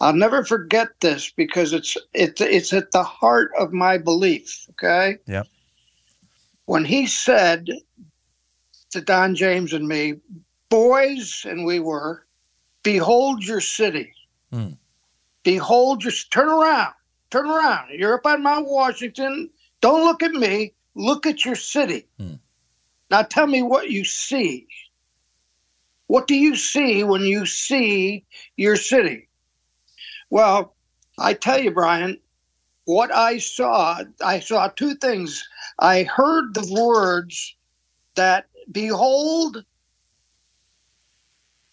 I'll never forget this because it's it's it's at the heart of my belief. Okay. Yep. When he said to Don James and me, boys, and we were, behold your city. Hmm. Behold your turn around. Turn around. You're up on Mount Washington. Don't look at me. Look at your city. Hmm. Now tell me what you see. What do you see when you see your city? Well, I tell you, Brian, what I saw, I saw two things. I heard the words that, behold,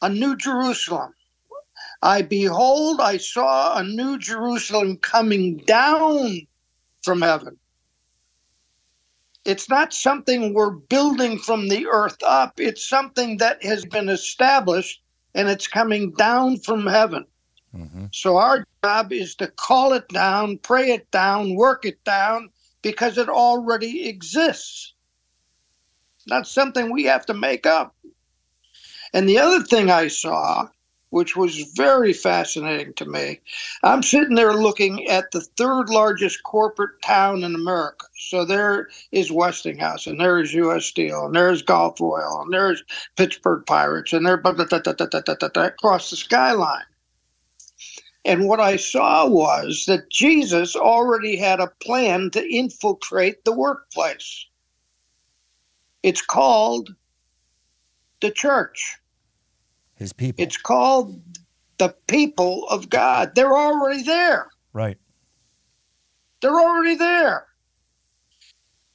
a new Jerusalem. I behold, I saw a new Jerusalem coming down from heaven. It's not something we're building from the earth up, it's something that has been established and it's coming down from heaven. Mm-hmm. So our job is to call it down, pray it down, work it down because it already exists. Not something we have to make up. And the other thing I saw, which was very fascinating to me, I'm sitting there looking at the third largest corporate town in America. So there is Westinghouse, and there is U.S. Steel, and there's Gulf Oil, and there's Pittsburgh Pirates, and they're across the skyline. And what I saw was that Jesus already had a plan to infiltrate the workplace. It's called the church. His people. It's called the people of God. They're already there. right. They're already there.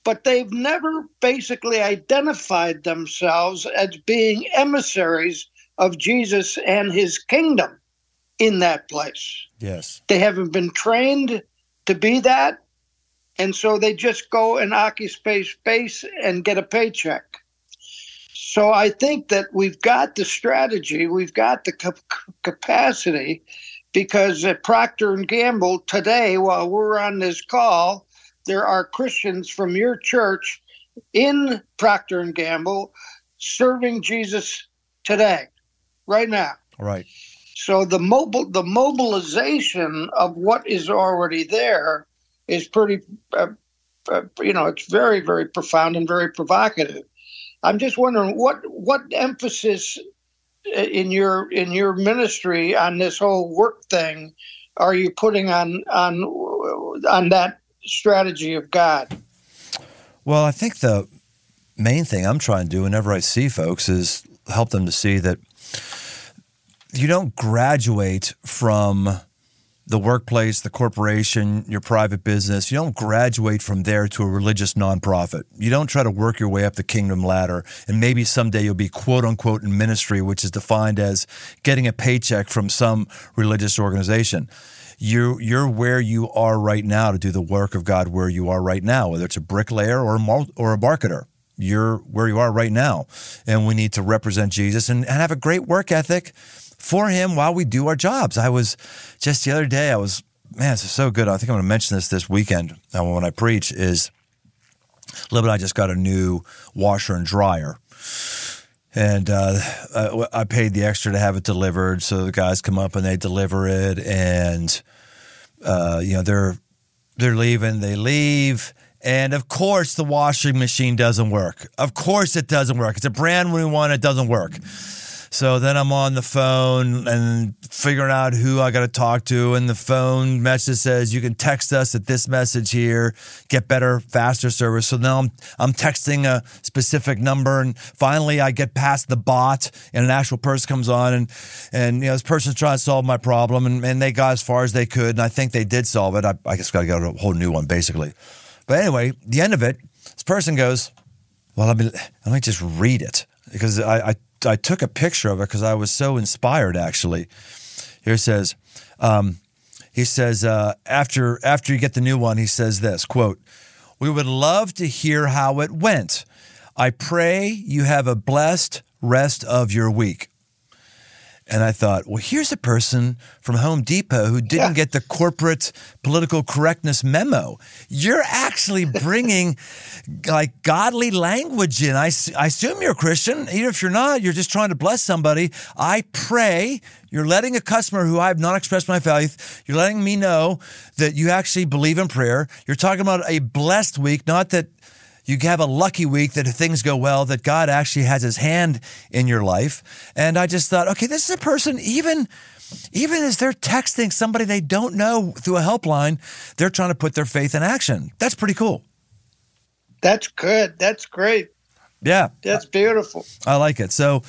But they've never basically identified themselves as being emissaries of Jesus and his kingdom in that place. Yes. They haven't been trained to be that. And so they just go and occupy space and get a paycheck. So I think that we've got the strategy, we've got the cap- capacity, because at Procter and Gamble today, while we're on this call, there are Christians from your church in Procter and Gamble serving Jesus today, right now. Right. So the mobile, the mobilization of what is already there is pretty, uh, uh, you know, it's very, very profound and very provocative. I'm just wondering what what emphasis uh, in your in your ministry on this whole work thing are you putting on on on that strategy of God? Well, I think the main thing I'm trying to do whenever I see folks is help them to see that you don't graduate from the workplace, the corporation, your private business. You don't graduate from there to a religious nonprofit. You don't try to work your way up the kingdom ladder and maybe someday you'll be quote unquote in ministry, which is defined as getting a paycheck from some religious organization. You, you're where you are right now to do the work of God where you are right now, whether it's a bricklayer or a, mar- or a marketer. You're where you are right now. And we need to represent Jesus and, and have a great work ethic for him while we do our jobs. I was just the other day, I was, man, this is so good. I think I'm going to mention this this weekend uh, when I preach is Lib and I just got a new washer and dryer. And uh, I, paid the extra to have it delivered. So the guys come up and they deliver it. And, uh, you know, they're, they're leaving, they leave. And of course, the washing machine doesn't work. Of course, it doesn't work. It's a brand new one, it doesn't work. So then I'm on the phone and figuring out who I got to talk to. And the phone message says, you can text us at this message here, get better, faster service. So now I'm, I'm texting a specific number. And finally I get past the bot and an actual person comes on and, and, you know, this person's trying to solve my problem and, and they got as far as they could. And I think they did solve it. I, I guess got to get a whole new one basically. But anyway, the end of it, this person goes, well, let me, let me just read it because I, I I took a picture of it because I was so inspired. Actually, here it says, um, he says uh, after after you get the new one, he says this quote: "We would love to hear how it went. I pray you have a blessed rest of your week." And I thought, well, here's a person from Home Depot who didn't Yeah. get the corporate political correctness memo. You're actually bringing like godly language in. I assume you're a Christian. Even if you're not, you're just trying to bless somebody. I pray you're letting a customer who I have not expressed my faith, you're letting me know that you actually believe in prayer. You're talking about a blessed week, not that you have a lucky week that if things go well, that God actually has his hand in your life. And I just thought, okay, this is a person, even even as they're texting somebody they don't know through a helpline, they're trying to put their faith in action. That's pretty cool. That's good. That's great. Yeah, That's beautiful. I like it. So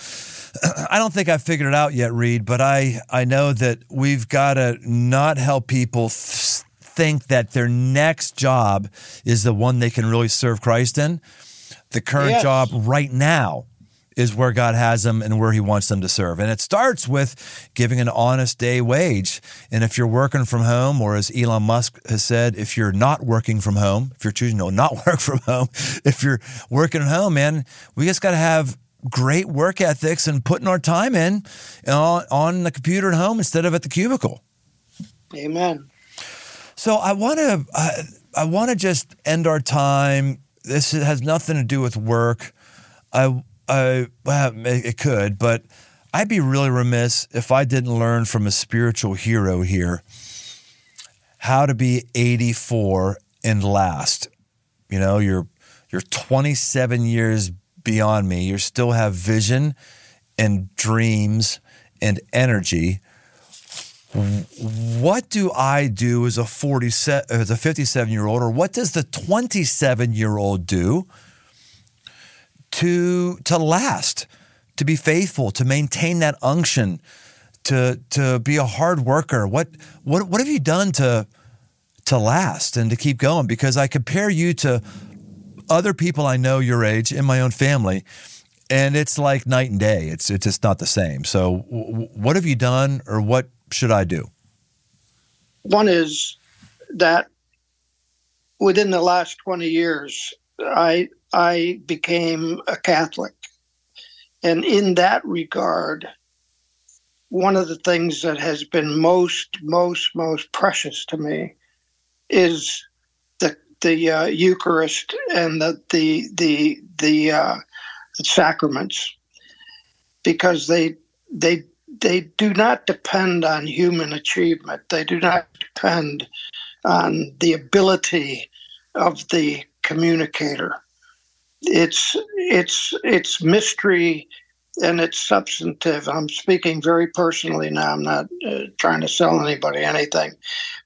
I don't think I've figured it out yet, Reid, but I, I know that we've got to not help people th- think that their next job is the one they can really serve Christ in. The current Yes. job right now is where God has them and where He wants them to serve. And it starts with giving an honest day wage. And if you're working from home, or as Elon Musk has said, if you're not working from home, if you're choosing to not work from home, if you're working at home, man, we just got to have great work ethics and putting our time in on, on the computer at home instead of at the cubicle. Amen. So I want to I, I want to just end our time. This has nothing to do with work. I I well, it could, but I'd be really remiss if I didn't learn from a spiritual hero here how to be 84 and last. You know, you're you're 27 years beyond me. You still have vision and dreams and energy what do I do as a 47 as a 57 year old or what does the 27 year old do to to last to be faithful to maintain that unction to to be a hard worker? What what what have you done to to last and to keep going? Because I compare you to other people I know your age in my own family and it's like night and day. It's it's just not the same. So what have you done or what should I do One is that within the last 20 years, I I became a Catholic. And in that regard, one of the things that has been most, most, most precious to me is the the uh, Eucharist and the the the the, uh, the sacraments, because they they they do not depend on human achievement. They do not depend on the ability of the communicator. It's it's it's mystery and it's substantive. I'm speaking very personally now. I'm not uh, trying to sell anybody anything,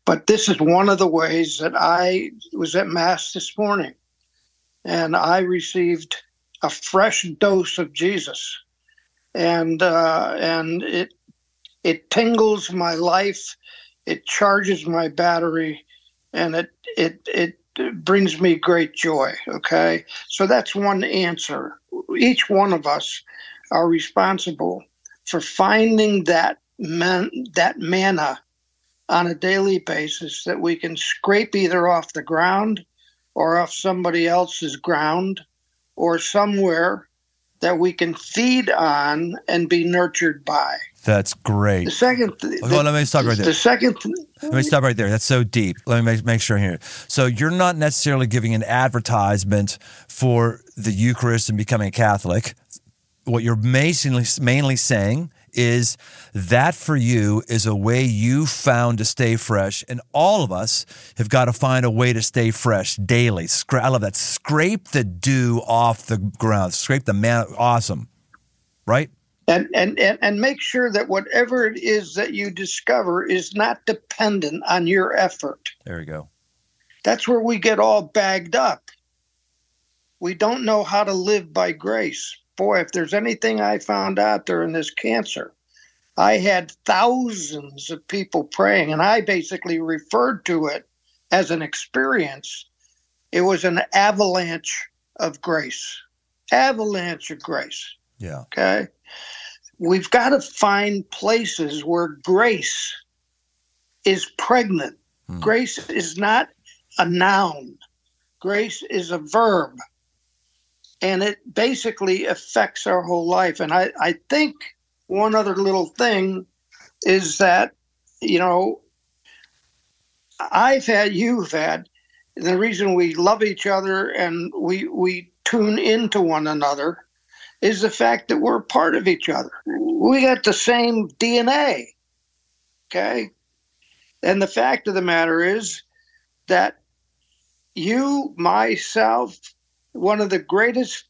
but this is one of the ways that I was at mass this morning, and I received a fresh dose of Jesus, and uh, and it it tingles my life, it charges my battery, and it it it brings me great joy. Okay, so that's one answer. Each one of us are responsible for finding that man that manna on a daily basis that we can scrape either off the ground or off somebody else's ground or somewhere that we can feed on and be nurtured by. That's great. The second, Hold on, let me stop right there. The second, Let me stop right there. That's so deep. Let me make, make sure I hear it. So you're not necessarily giving an advertisement for the Eucharist and becoming a Catholic. What you're mainly, mainly saying is that for you is a way you found to stay fresh. And all of us have got to find a way to stay fresh daily. I love that. Scrape the dew off the ground. Scrape the man. Awesome. Right? and, and, and, and make sure that whatever it is that you discover is not dependent on your effort. There you go. That's where we get all bagged up. We don't know how to live by grace. Boy, if there's anything I found out during this cancer, I had thousands of people praying, and I basically referred to it as an experience. It was an avalanche of grace. Avalanche of grace. Yeah. Okay. We've got to find places where grace is pregnant. Hmm. Grace is not a noun, grace is a verb. And it basically affects our whole life. And I, I think one other little thing is that, you know, I've had, you've had, the reason we love each other and we we tune into one another is the fact that we're part of each other. We got the same DNA. Okay. And the fact of the matter is that you, myself, one of the greatest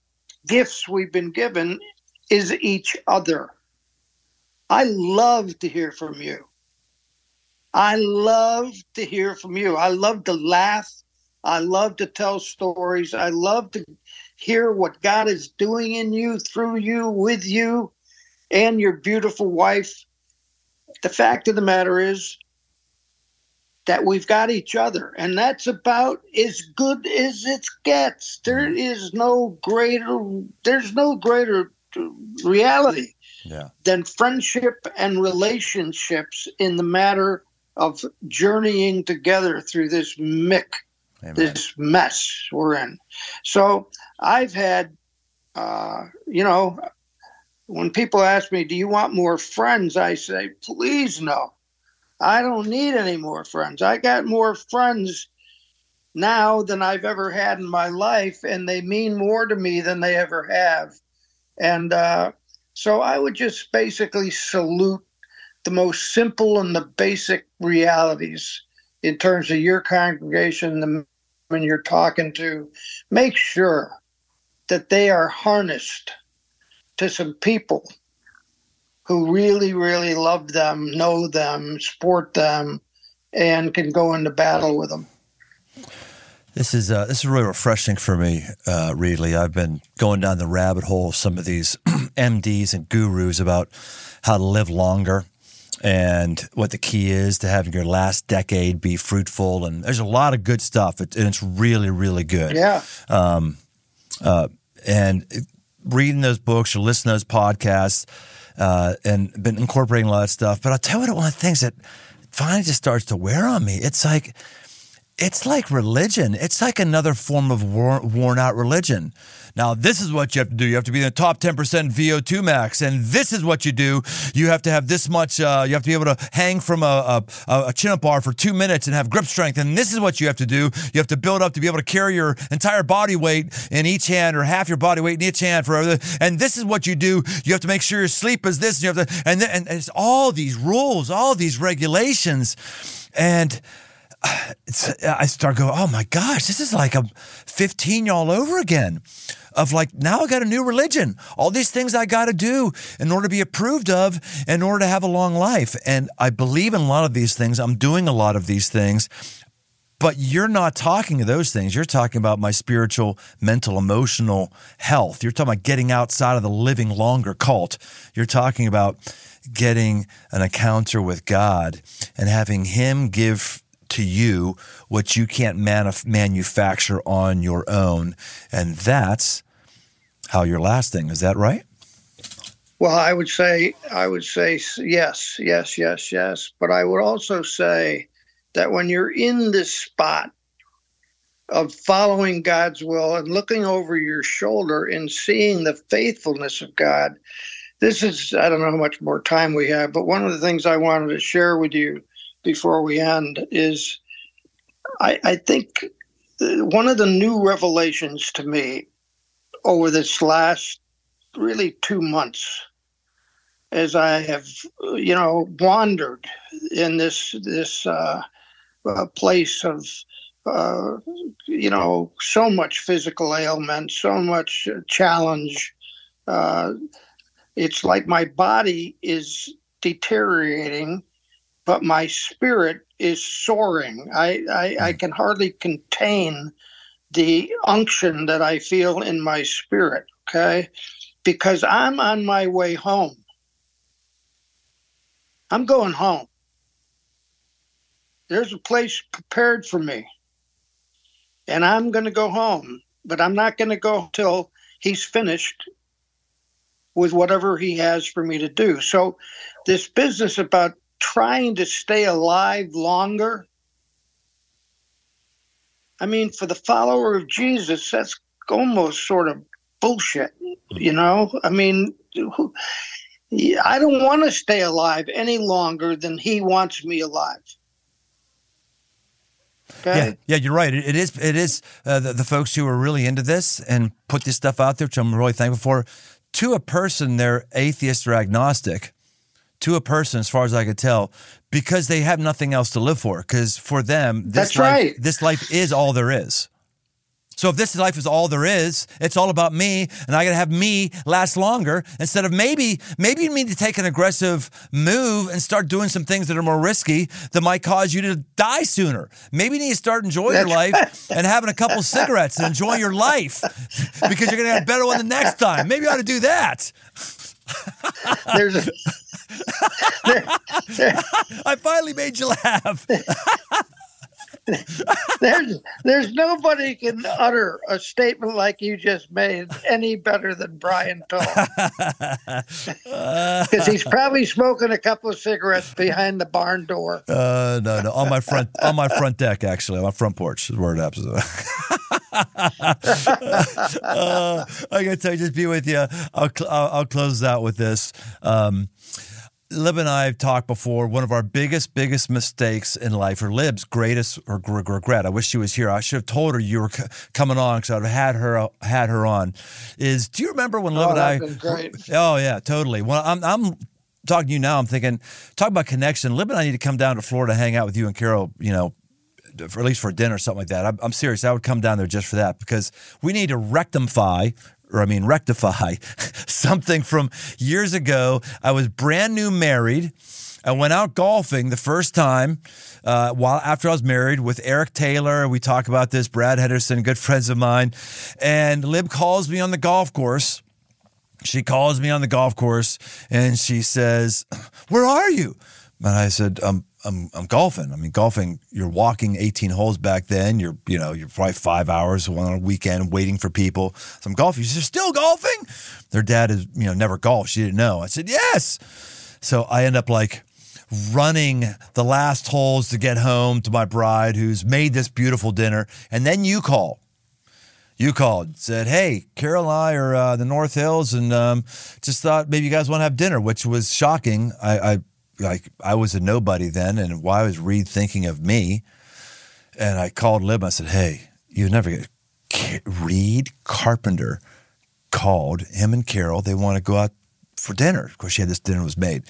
gifts we've been given is each other. I love to hear from you. I love to hear from you. I love to laugh. I love to tell stories. I love to hear what God is doing in you, through you, with you, and your beautiful wife. The fact of the matter is that we've got each other, and that's about as good as it gets. There is no greater, there's no greater reality Yeah. than friendship and relationships in the matter of journeying together through this mick Amen. this mess we're in. So I've had, uh, you know, when people ask me, "Do you want more friends?" I say, "Please no. I don't need any more friends. I got more friends now than I've ever had in my life, and they mean more to me than they ever have." And uh, so I would just basically salute the most simple and the basic realities in terms of your congregation, the when you're talking to, make sure that they are harnessed to some people who really, really love them, know them, support them, and can go into battle with them. This is uh, this is really refreshing for me, uh, Reedley. I've been going down the rabbit hole of some of these MDs and gurus about how to live longer and what the key is to having your last decade be fruitful. And there's a lot of good stuff, it, and it's really, really good. Yeah. Um, uh, And reading those books or listening to those podcasts uh, and been incorporating a lot of stuff. But I'll tell you what, one of the things that finally just starts to wear on me, it's like it's like religion. It's like another form of wor- worn out religion. Now, this is what you have to do. You have to be in the top 10% VO2 max. And this is what you do. You have to have this much, uh, you have to be able to hang from a, a, a chin up bar for two minutes and have grip strength. And this is what you have to do. You have to build up to be able to carry your entire body weight in each hand or half your body weight in each hand for And this is what you do. You have to make sure your sleep is this. And you have to, and, then, and it's all these rules, all these regulations. And, Uh, I start going, oh my gosh, this is like a 15 all over again. Of like, now I got a new religion. All these things I got to do in order to be approved of, in order to have a long life. And I believe in a lot of these things. I'm doing a lot of these things. But you're not talking of those things. You're talking about my spiritual, mental, emotional health. You're talking about getting outside of the living longer cult. You're talking about getting an encounter with God and having Him give to you what you can't manuf- manufacture on your own. And that's how you're lasting. Is that right? Well, I would say, I would say yes, yes, yes, yes. But I would also say that when you're in this spot of following God's will and looking over your shoulder and seeing the faithfulness of God, this is, I don't know how much more time we have, but one of the things I wanted to share with you before we end is I, I think one of the new revelations to me over this last really two months as I have, you know, wandered in this this uh, uh, place of, uh, you know, so much physical ailment, so much challenge. Uh, it's like my body is deteriorating, but my spirit is soaring. I, I, I hmm. can hardly contain the unction that I feel in my spirit, okay? Because I'm on my way home. I'm going home. There's a place prepared for me. And I'm going to go home, but I'm not going to go till he's finished with whatever he has for me to do. So, this business about trying to stay alive longer. I mean, for the follower of Jesus, that's almost sort of bullshit, you know? I mean, who, I don't want to stay alive any longer than he wants me alive. Okay. Yeah, yeah, you're right. It, it is. It is uh, the, the, folks who are really into this and put this stuff out there, which I'm really thankful for. To a person, they're atheist or agnostic. To a person, as far as I could tell, because they have nothing else to live for. Because for them, this That's life, right. this life is all there is. So if this life is all there is, it's all about me, and I got to have me last longer instead of maybe maybe you need to take an aggressive move and start doing some things that are more risky that might cause you to die sooner. Maybe you need to start enjoying your life and having a couple cigarettes and enjoying your life because you're to have a better one the next time. Maybe you ought to do that. There's a. I finally made you laugh. there's there's nobody can utter a statement like you just made any better than Brian Tome. Because he's probably smoking a couple of cigarettes behind the barn door. Uh, no, no, on my front on my front deck actually, on my front porch is where it happens. uh, I gotta tell you, just be with you. I'll I'll, I'll close out with this. Um, Lib and I have talked before. One of our biggest, biggest mistakes in life, or Lib's greatest or regret. I wish she was here. I should have told her you were coming on because I'd have had her had her on. Is do you remember when Lib oh, and I? Great. Oh yeah, totally. Well, I'm I'm talking to you now. I'm thinking, talk about connection. Lib and I need to come down to Florida, hang out with you and Carol. You know, for at least for dinner or something like that. I'm, I'm, serious. I would come down there just for that because we need to rectify or I mean, rectify something from years ago. I was brand new married. I went out golfing the first time uh, while after I was married with Eric Taylor. We talk about this, Brad Henderson, good friends of mine. And Lib calls me on the golf course. She calls me on the golf course and she says, Where are you? And I said, I'm I'm I'm golfing. I mean, golfing. You're walking 18 holes back then. You're you know you're probably five hours on a weekend waiting for people. So I'm golfing. She said, still golfing. Their dad is you know never golfed. She didn't know. I said yes. So I end up like running the last holes to get home to my bride who's made this beautiful dinner, and then you call. You called, said, "Hey, Carol and I are uh, the North Hills, and um, just thought maybe you guys want to have dinner," which was shocking. I, I like I was a nobody then, and why was Reid thinking of me? And I called Lib. I said, "Hey, you never get Reid Carpenter called him and Carol. They want to go out for dinner. Of course, she had this dinner was made,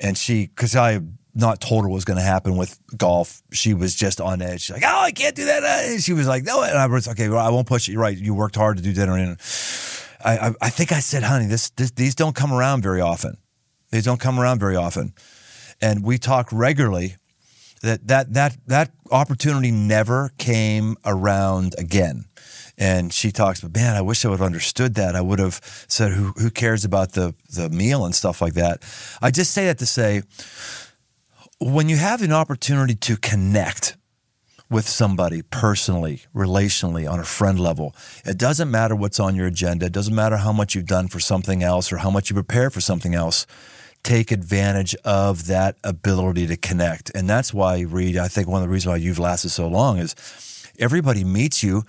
and she because I not told her what was going to happen with golf. She was just on edge. She's like, "Oh, I can't do that." Uh, and she was like, "No," and I was okay. Well, I won't push it. You're right. You worked hard to do dinner, and I, I, I think I said, "Honey, this, this these don't come around very often." They don't come around very often. And we talk regularly that that that that opportunity never came around again. And she talks, but man, I wish I would have understood that. I would have said, who, who cares about the, the meal and stuff like that? I just say that to say, when you have an opportunity to connect with somebody personally, relationally, on a friend level. It doesn't matter what's on your agenda. It doesn't matter how much you've done for something else or how much you prepare for something else take advantage of that ability to connect. And that's why, Reid, I think one of the reasons why you've lasted so long is everybody meets you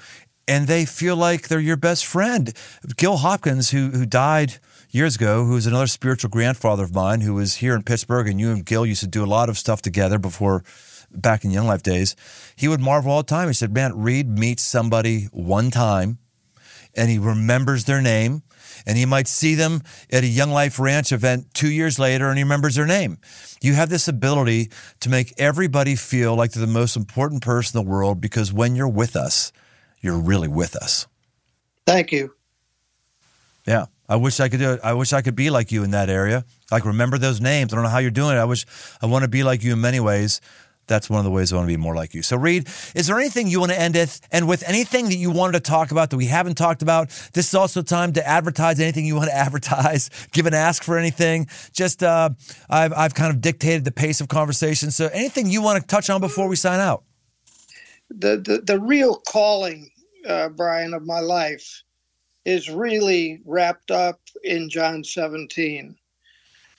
and they feel like they're your best friend. Gil Hopkins, who who died years ago, who was another spiritual grandfather of mine, who was here in Pittsburgh, and you and Gil used to do a lot of stuff together before back in Young Life days. He would marvel all the time. He said, "Man, Reid meets somebody one time, and he remembers their name." And he might see them at a Young Life Ranch event two years later and he remembers their name. You have this ability to make everybody feel like they're the most important person in the world because when you're with us, you're really with us. Thank you. Yeah. I wish I could do it. I wish I could be like you in that area. Like remember those names. I don't know how you're doing it. I wish I want to be like you in many ways that's one of the ways I want to be more like you. So, Reid, is there anything you want to end with? And with anything that you wanted to talk about that we haven't talked about, this is also time to advertise anything you want to advertise, give an ask for anything. Just, uh, I've, I've kind of dictated the pace of conversation. So, anything you want to touch on before we sign out? The, the, the real calling, uh, Brian, of my life is really wrapped up in John 17.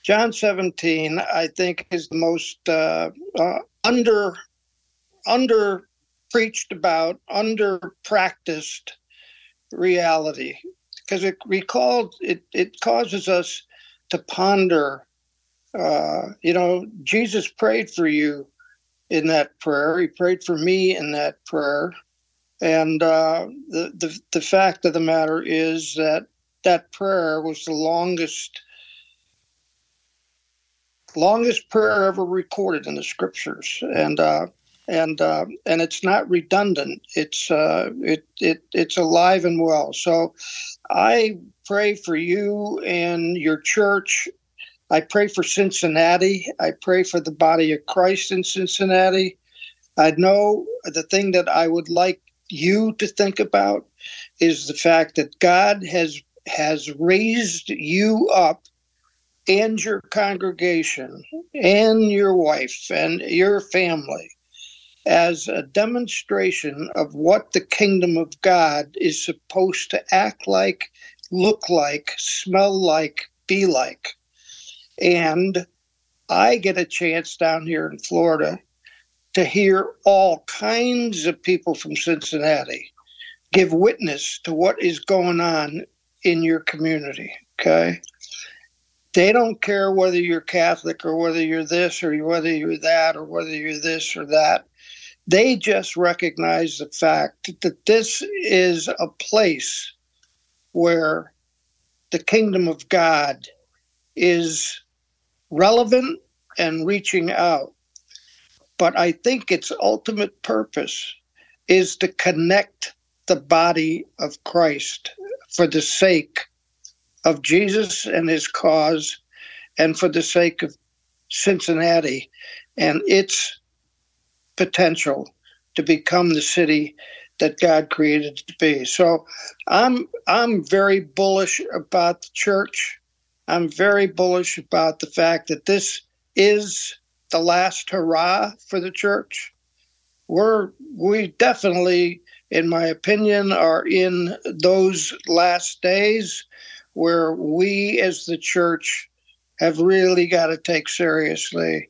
John 17, I think, is the most uh, uh, under under preached about, under practiced reality because it recalled it it causes us to ponder. Uh, you know, Jesus prayed for you in that prayer. He prayed for me in that prayer. And uh, the, the the fact of the matter is that that prayer was the longest longest prayer ever recorded in the scriptures, and uh, and uh, and it's not redundant. It's uh, it it it's alive and well. So I pray for you and your church. I pray for Cincinnati. I pray for the body of Christ in Cincinnati. I know the thing that I would like you to think about is the fact that God has has raised you up and your congregation and your wife and your family as a demonstration of what the kingdom of God is supposed to act like, look like, smell like, be like. And I get a chance down here in Florida to hear all kinds of people from Cincinnati give witness to what is going on in your community. Okay. They don't care whether you're Catholic or whether you're this or whether you're that or whether you're this or that. They just recognize the fact that this is a place where the kingdom of God is relevant and reaching out. But I think its ultimate purpose is to connect the body of Christ for the sake of Jesus and his cause and for the sake of Cincinnati and its potential to become the city that God created it to be. So I'm I'm very bullish about the church. I'm very bullish about the fact that this is the last hurrah for the church. We're we definitely in my opinion, are in those last days where we as the church have really got to take seriously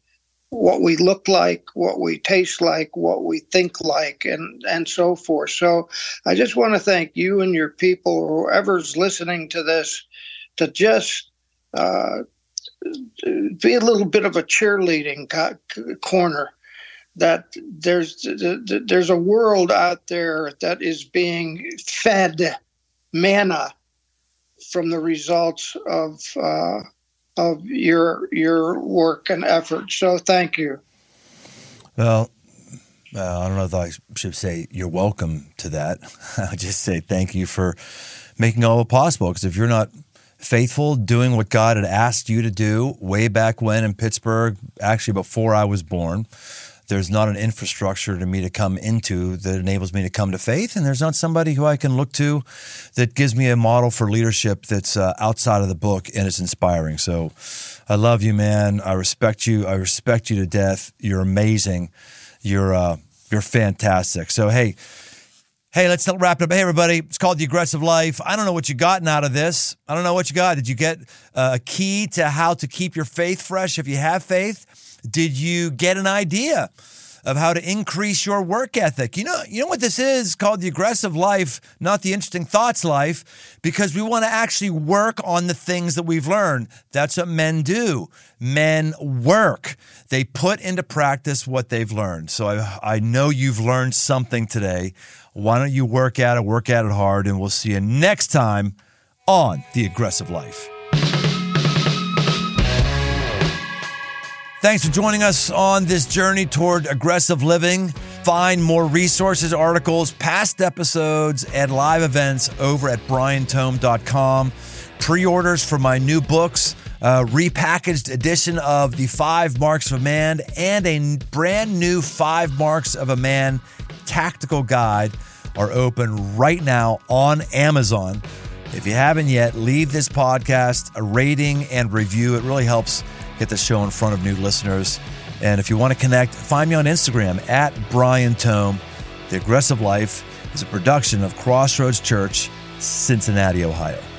what we look like, what we taste like, what we think like, and, and so forth. So I just want to thank you and your people, whoever's listening to this, to just uh, be a little bit of a cheerleading co- corner that there's there's a world out there that is being fed manna from the results of uh, of your your work and effort. So thank you. Well, uh, I don't know if I should say you're welcome to that. I just say thank you for making all it possible. Because if you're not faithful, doing what God had asked you to do way back when in Pittsburgh, actually before I was born there's not an infrastructure to me to come into that enables me to come to faith, and there's not somebody who I can look to that gives me a model for leadership that's uh, outside of the book and it's inspiring. So, I love you, man. I respect you. I respect you to death. You're amazing. You're uh, you're fantastic. So, hey. Hey, let's wrap it up. Hey, everybody, it's called The Aggressive Life. I don't know what you gotten out of this. I don't know what you got. Did you get uh, a key to how to keep your faith fresh if you have faith? Did you get an idea of how to increase your work ethic? You know, you know what this is called the aggressive life, not the interesting thoughts life, because we want to actually work on the things that we've learned. That's what men do. Men work. They put into practice what they've learned. So I, I know you've learned something today. Why don't you work at it, work at it hard, and we'll see you next time on The Aggressive Life. Thanks for joining us on this journey toward aggressive living. Find more resources, articles, past episodes, and live events over at briantome.com. Pre orders for my new books, a repackaged edition of The Five Marks of a Man, and a brand new Five Marks of a Man tactical guide are open right now on Amazon. If you haven't yet, leave this podcast a rating and review. It really helps get the show in front of new listeners. And if you want to connect, find me on Instagram at Brian Tome. The Aggressive Life is a production of Crossroads Church, Cincinnati, Ohio.